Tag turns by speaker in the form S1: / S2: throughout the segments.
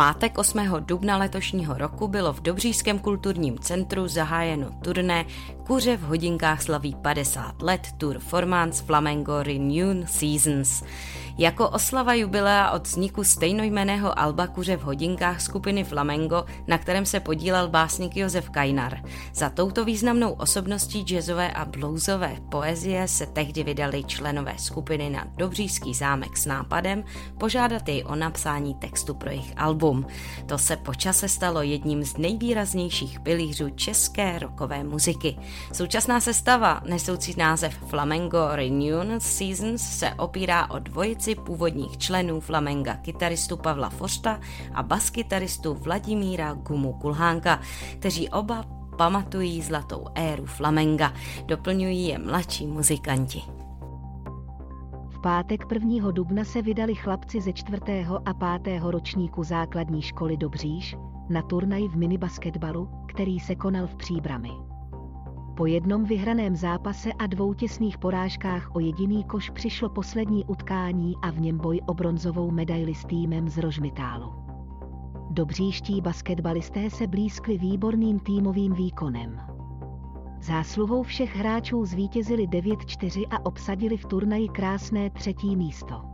S1: Pátek 8. dubna letošního roku bylo v Dobřížském kulturním centru zahájeno turné Kuře v hodinkách slaví 50 let Tour Formans Flamengo Renewn Seasons. Jako oslava jubilea od vzniku stejnojmeného Alba Kuře v hodinkách skupiny Flamengo, na kterém se podílel básník Josef Kajnar. Za touto významnou osobností jazzové a bluesové poezie se tehdy vydali členové skupiny na Dobřížský zámek s nápadem požádat jej o napsání textu pro jejich album. To se počase stalo jedním z nejvýraznějších pilířů české rokové muziky. Současná sestava, nesoucí název Flamengo Reunion Seasons, se opírá o dvojici původních členů Flamenga, kytaristu Pavla Fošta a baskytaristu Vladimíra Gumu Kulhánka, kteří oba pamatují zlatou éru flamenga, doplňují je mladší muzikanti.
S2: Pátek 1. dubna se vydali chlapci ze 4. a 5. ročníku základní školy Dobříž na turnaj v minibasketbalu, který se konal v Příbrami. Po jednom vyhraném zápase a dvou těsných porážkách o jediný koš přišlo poslední utkání a v něm boj o bronzovou medaili s týmem z Rožmitálu. Dobříští basketbalisté se blízkli výborným týmovým výkonem. Zásluhou všech hráčů zvítězili 9-4 a obsadili v turnaji krásné třetí místo.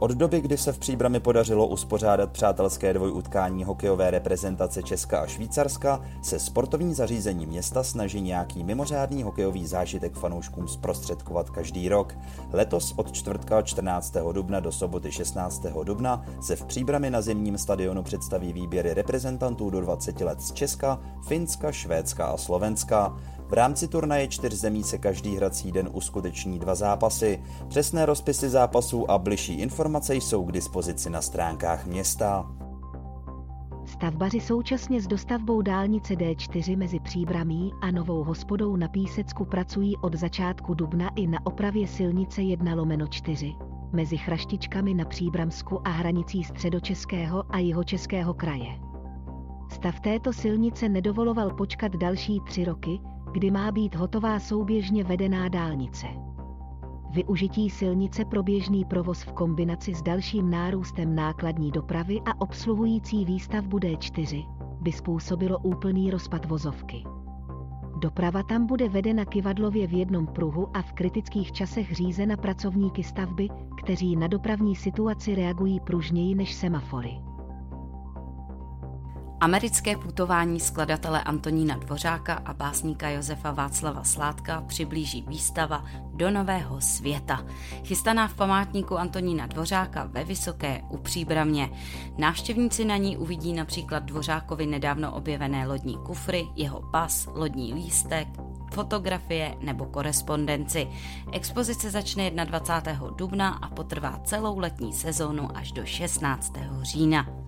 S3: Od doby, kdy se v Příbrami podařilo uspořádat přátelské dvojutkání hokejové reprezentace Česka a Švýcarska, se sportovní zařízení města snaží nějaký mimořádný hokejový zážitek fanouškům zprostředkovat každý rok. Letos od čtvrtka 14. dubna do soboty 16. dubna se v Příbrami na zimním stadionu představí výběry reprezentantů do 20 let z Česka, Finska, Švédska a Slovenska. V rámci turnaje čtyř zemí se každý hrací den uskuteční dva zápasy. Přesné rozpisy zápasů a bližší informace jsou k dispozici na stránkách města.
S2: Stavbaři současně s dostavbou dálnice D4 mezi Příbramí a Novou hospodou na Písecku pracují od začátku dubna i na opravě silnice 1 lomeno 4 mezi Chraštičkami na Příbramsku a hranicí středočeského a jihočeského kraje. Stav této silnice nedovoloval počkat další tři roky, kdy má být hotová souběžně vedená dálnice. Využití silnice pro běžný provoz v kombinaci s dalším nárůstem nákladní dopravy a obsluhující výstavbu D4 by způsobilo úplný rozpad vozovky. Doprava tam bude vedena kivadlově v jednom pruhu a v kritických časech řízena pracovníky stavby, kteří na dopravní situaci reagují pružněji než semafory.
S1: Americké putování skladatele Antonína Dvořáka a básníka Josefa Václava Sládka přiblíží výstava do nového světa. Chystaná v památníku Antonína Dvořáka ve Vysoké u Příbramě. Návštěvníci na ní uvidí například Dvořákovi nedávno objevené lodní kufry, jeho pas, lodní lístek, fotografie nebo korespondenci. Expozice začne 21. dubna a potrvá celou letní sezónu až do 16. října.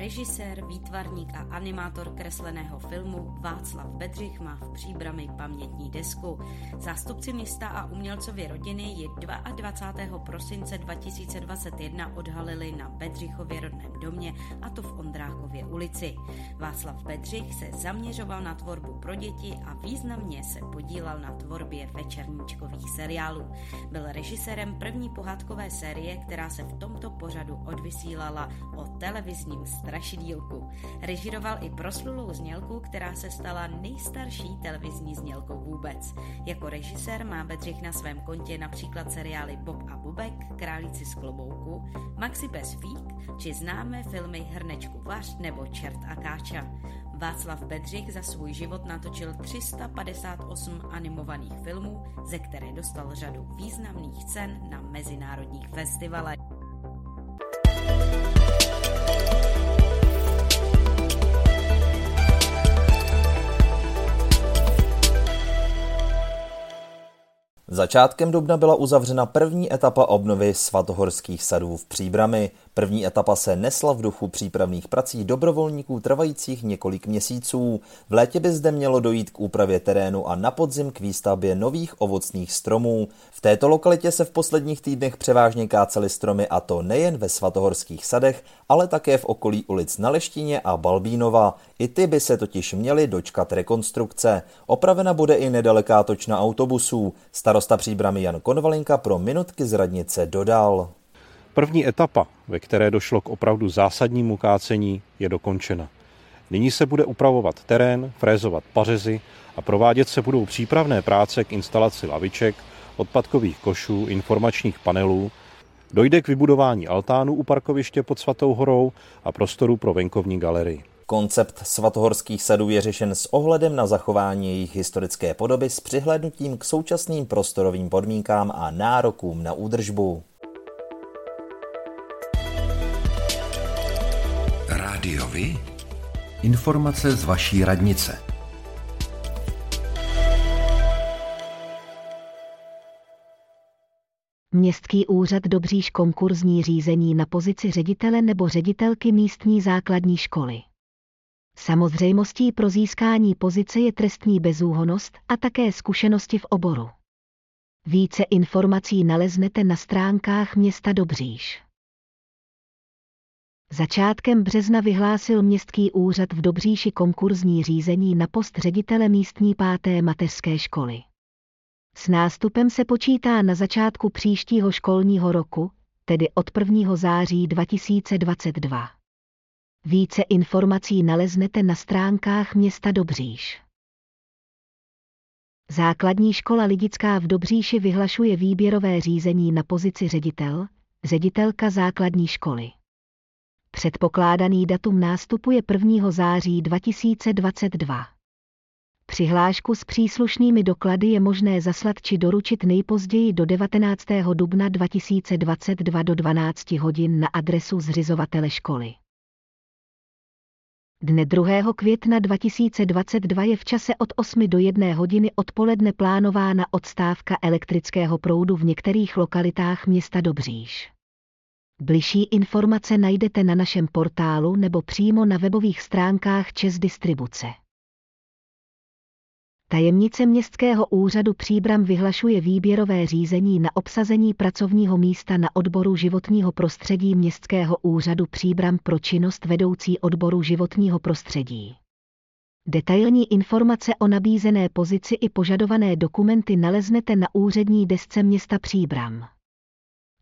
S1: Režisér, výtvarník a animátor kresleného filmu Václav Bedřich má v příbrami pamětní desku. Zástupci města a umělcově rodiny ji 22. prosince 2021 odhalili na Bedřichově rodném domě, a to v Ondrákově ulici. Václav Bedřich se zaměřoval na tvorbu pro děti a významně se podílel na tvorbě večerníčkových seriálů. Byl režisérem první pohádkové série, která se v tomto pořadu odvysílala o televizním strašidílku. Režiroval i proslulou znělku, která se stala nejstarší televizní znělkou vůbec. Jako režisér má Bedřich na svém kontě například seriály Bob a Bubek, Králíci z klobouku, Maxi bez fík, či známé filmy Hrnečku vař nebo Čert a káča. Václav Bedřich za svůj život natočil 358 animovaných filmů, ze které dostal řadu významných cen na mezinárodních festivalech.
S3: Začátkem dubna byla uzavřena první etapa obnovy svatohorských sadů v Příbrami. První etapa se nesla v duchu přípravných prací dobrovolníků trvajících několik měsíců. V létě by zde mělo dojít k úpravě terénu a na podzim k výstavbě nových ovocných stromů. V této lokalitě se v posledních týdnech převážně kácely stromy a to nejen ve svatohorských sadech, ale také v okolí ulic na Leštině a Balbínova. I ty by se totiž měly dočkat rekonstrukce. Opravena bude i nedaleká točna autobusů. Starosta příbramy Jan Konvalinka pro minutky z radnice dodal.
S4: První etapa, ve které došlo k opravdu zásadnímu kácení, je dokončena. Nyní se bude upravovat terén, frézovat pařezy a provádět se budou přípravné práce k instalaci laviček, odpadkových košů, informačních panelů, dojde k vybudování altánu u parkoviště pod Svatou horou a prostoru pro venkovní galerii.
S3: Koncept svatohorských sadů je řešen s ohledem na zachování jejich historické podoby s přihlédnutím k současným prostorovým podmínkám a nárokům na údržbu.
S5: Rádiovi? Informace z vaší radnice.
S2: Městský úřad Dobříž konkurzní řízení na pozici ředitele nebo ředitelky místní základní školy. Samozřejmostí pro získání pozice je trestní bezúhonost a také zkušenosti v oboru. Více informací naleznete na stránkách města Dobříž. Začátkem března vyhlásil Městský úřad v Dobříši konkurzní řízení na post ředitele místní páté mateřské školy. S nástupem se počítá na začátku příštího školního roku, tedy od 1. září 2022. Více informací naleznete na stránkách města Dobříš. Základní škola Lidická v Dobříši vyhlašuje výběrové řízení na pozici ředitel, ředitelka základní školy. Předpokládaný datum nástupu je 1. září 2022. Přihlášku s příslušnými doklady je možné zaslat či doručit nejpozději do 19. dubna 2022 do 12 hodin na adresu zřizovatele školy. Dne 2. května 2022 je v čase od 8 do 1 hodiny odpoledne plánována odstávka elektrického proudu v některých lokalitách města Dobříž. Bližší informace najdete na našem portálu nebo přímo na webových stránkách Čes Distribuce. Tajemnice Městského úřadu Příbram vyhlašuje výběrové řízení na obsazení pracovního místa na odboru životního prostředí Městského úřadu Příbram pro činnost vedoucí odboru životního prostředí. Detailní informace o nabízené pozici i požadované dokumenty naleznete na úřední desce města Příbram.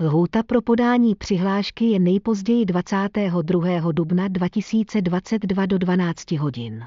S2: Lhůta pro podání přihlášky je nejpozději 22. dubna 2022 do 12 hodin.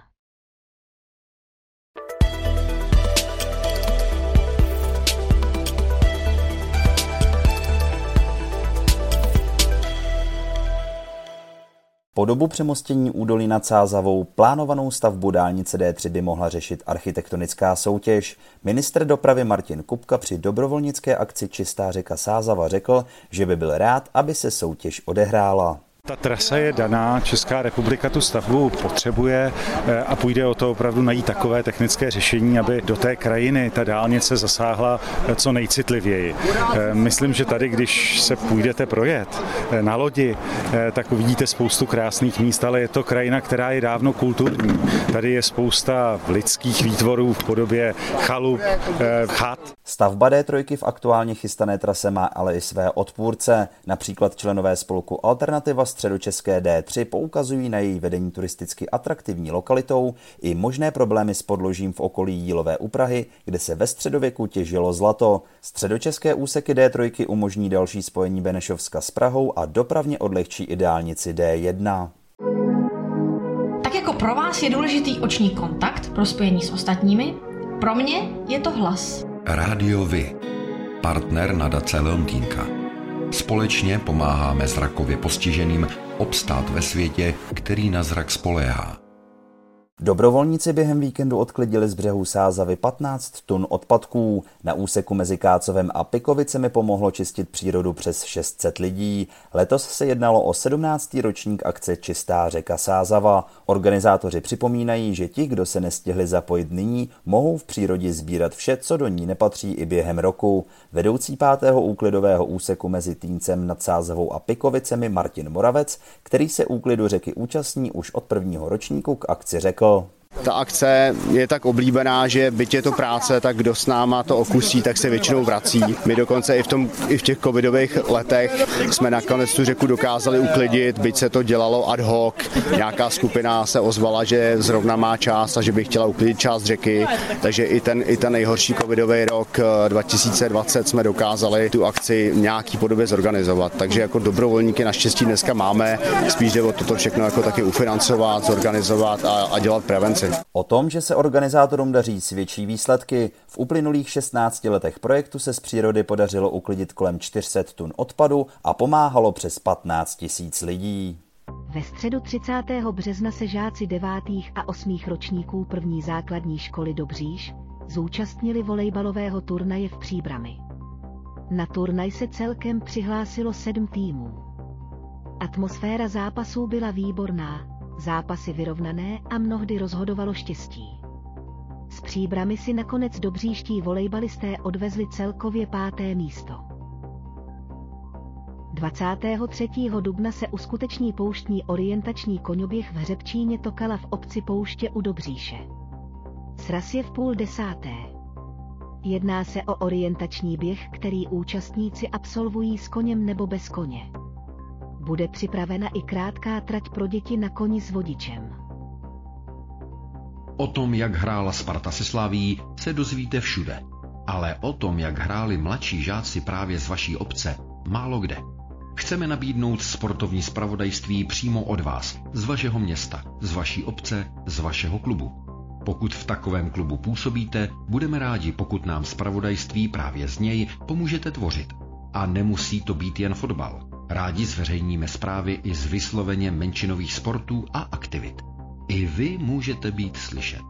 S3: Po dobu přemostění údolí nad Sázavou plánovanou stavbu dálnice D3 by mohla řešit architektonická soutěž. Ministr dopravy Martin Kupka při dobrovolnické akci Čistá řeka Sázava řekl, že by byl rád, aby se soutěž odehrála.
S6: Ta trasa je daná, Česká republika tu stavbu potřebuje eh, a půjde o to opravdu najít takové technické řešení, aby do té krajiny ta dálnice zasáhla eh, co nejcitlivěji. Eh, myslím, že tady, když se půjdete projet na lodi, tak uvidíte spoustu krásných míst, ale je to krajina, která je dávno kulturní. Tady je spousta lidských výtvorů v podobě chalup, chat.
S3: Stavba D3 v aktuálně chystané trase má ale i své odpůrce. Například členové spolku Alternativa středočeské D3 poukazují na její vedení turisticky atraktivní lokalitou i možné problémy s podložím v okolí Jílové úprahy, kde se ve středověku těžilo zlato. Středočeské úseky D3 umožní další spojení Benešovska s Prahou a dopravně odlehčí i dálnici D1.
S7: Tak jako pro vás je důležitý oční kontakt pro spojení s ostatními, pro mě je to hlas.
S5: Rádio Vy, partner nadace Leontýnka. Společně pomáháme zrakově postiženým obstát ve světě, který na zrak spoléhá.
S3: Dobrovolníci během víkendu odklidili z břehu Sázavy 15 tun odpadků. Na úseku mezi Kácovem a Pikovicemi pomohlo čistit přírodu přes 600 lidí. Letos se jednalo o 17. ročník akce Čistá řeka Sázava. Organizátoři připomínají, že ti, kdo se nestihli zapojit nyní, mohou v přírodě sbírat vše, co do ní nepatří i během roku. Vedoucí pátého úklidového úseku mezi Týncem nad Sázavou a Pikovicemi Martin Moravec, který se úklidu řeky účastní už od prvního ročníku k akci řekl, Oh.
S8: Ta akce je tak oblíbená, že byť je to práce, tak kdo s náma to okusí, tak se většinou vrací. My dokonce i v, tom, i v těch covidových letech jsme nakonec tu řeku dokázali uklidit, byť se to dělalo ad hoc. Nějaká skupina se ozvala, že zrovna má čas a že by chtěla uklidit část řeky, takže i ten, i ten nejhorší covidový rok 2020 jsme dokázali tu akci nějaký podobě zorganizovat. Takže jako dobrovolníky naštěstí dneska máme, spíš jde o toto všechno jako taky ufinancovat, zorganizovat a, a dělat prevenci.
S3: O tom, že se organizátorům daří svědčí výsledky, v uplynulých 16 letech projektu se z přírody podařilo uklidit kolem 400 tun odpadu a pomáhalo přes 15 tisíc lidí.
S2: Ve středu 30. března se žáci 9. a 8. ročníků první základní školy Dobříž zúčastnili volejbalového turnaje v Příbrami. Na turnaj se celkem přihlásilo sedm týmů. Atmosféra zápasů byla výborná, zápasy vyrovnané a mnohdy rozhodovalo štěstí. S příbrami si nakonec dobříští volejbalisté odvezli celkově páté místo. 23. dubna se uskuteční pouštní orientační koňoběh v Hřebčíně Tokala v obci Pouště u Dobříše. Sraz je v půl desáté. Jedná se o orientační běh, který účastníci absolvují s koněm nebo bez koně bude připravena i krátká trať pro děti na koni s vodičem.
S5: O tom, jak hrála Sparta se Slaví, se dozvíte všude. Ale o tom, jak hráli mladší žáci právě z vaší obce, málo kde. Chceme nabídnout sportovní spravodajství přímo od vás, z vašeho města, z vaší obce, z vašeho klubu. Pokud v takovém klubu působíte, budeme rádi, pokud nám spravodajství právě z něj pomůžete tvořit. A nemusí to být jen fotbal. Rádi zveřejníme zprávy i z vysloveně menšinových sportů a aktivit. I vy můžete být slyšet.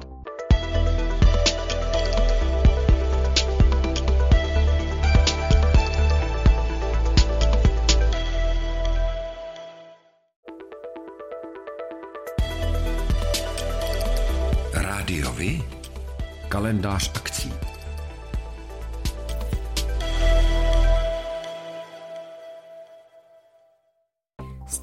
S5: Rádiovi? Kalendář akcí.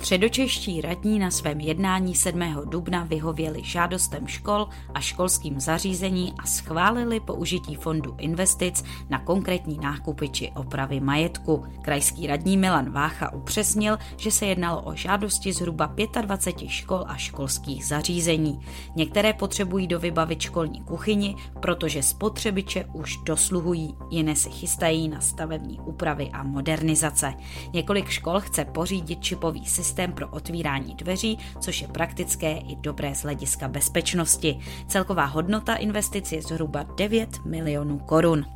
S1: Středočeští radní na svém jednání 7. dubna vyhověli žádostem škol a školským zařízení a schválili použití fondu investic na konkrétní nákupy či opravy majetku. Krajský radní Milan Vácha upřesnil, že se jednalo o žádosti zhruba 25 škol a školských zařízení. Některé potřebují do vybavit školní kuchyni, protože spotřebiče už dosluhují, jiné se chystají na stavební úpravy a modernizace. Několik škol chce pořídit čipový systém systém pro otvírání dveří, což je praktické i dobré z hlediska bezpečnosti. Celková hodnota investic je zhruba 9 milionů korun.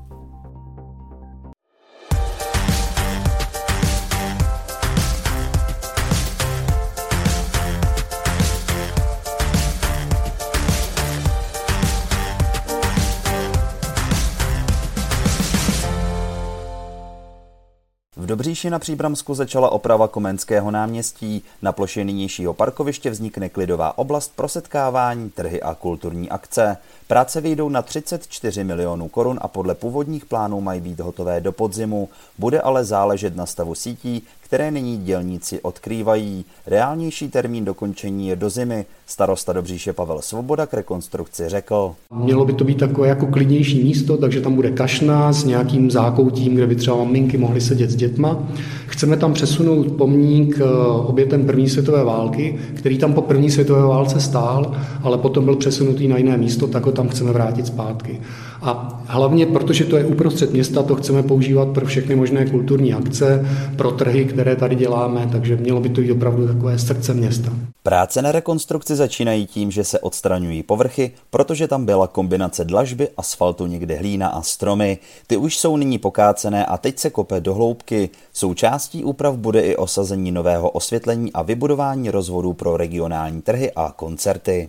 S3: Dobříši na Příbramsku začala oprava Komenského náměstí. Na ploše nynějšího parkoviště vznikne klidová oblast pro setkávání, trhy a kulturní akce. Práce vyjdou na 34 milionů korun a podle původních plánů mají být hotové do podzimu. Bude ale záležet na stavu sítí, které nyní dělníci odkrývají. Reálnější termín dokončení je do zimy. Starosta Dobříše Pavel Svoboda k rekonstrukci řekl.
S9: Mělo by to být takové jako klidnější místo, takže tam bude kašna s nějakým zákoutím, kde by třeba maminky mohly sedět s dětma. Chceme tam přesunout pomník eh, obětem první světové války, který tam po první světové válce stál, ale potom byl přesunutý na jiné místo, tak ho tam chceme vrátit zpátky. A hlavně, protože to je uprostřed města, to chceme používat pro všechny možné kulturní akce, pro trhy, které tady děláme, takže mělo by to být opravdu takové srdce města.
S3: Práce na rekonstrukci začínají tím, že se odstraňují povrchy, protože tam byla kombinace dlažby, asfaltu, někde hlína a stromy. Ty už jsou nyní pokácené a teď se kope do hloubky. Součástí úprav bude i osazení nového osvětlení a vybudování rozvodů pro regionální trhy a koncerty.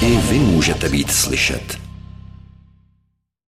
S5: I vy můžete být slyšet.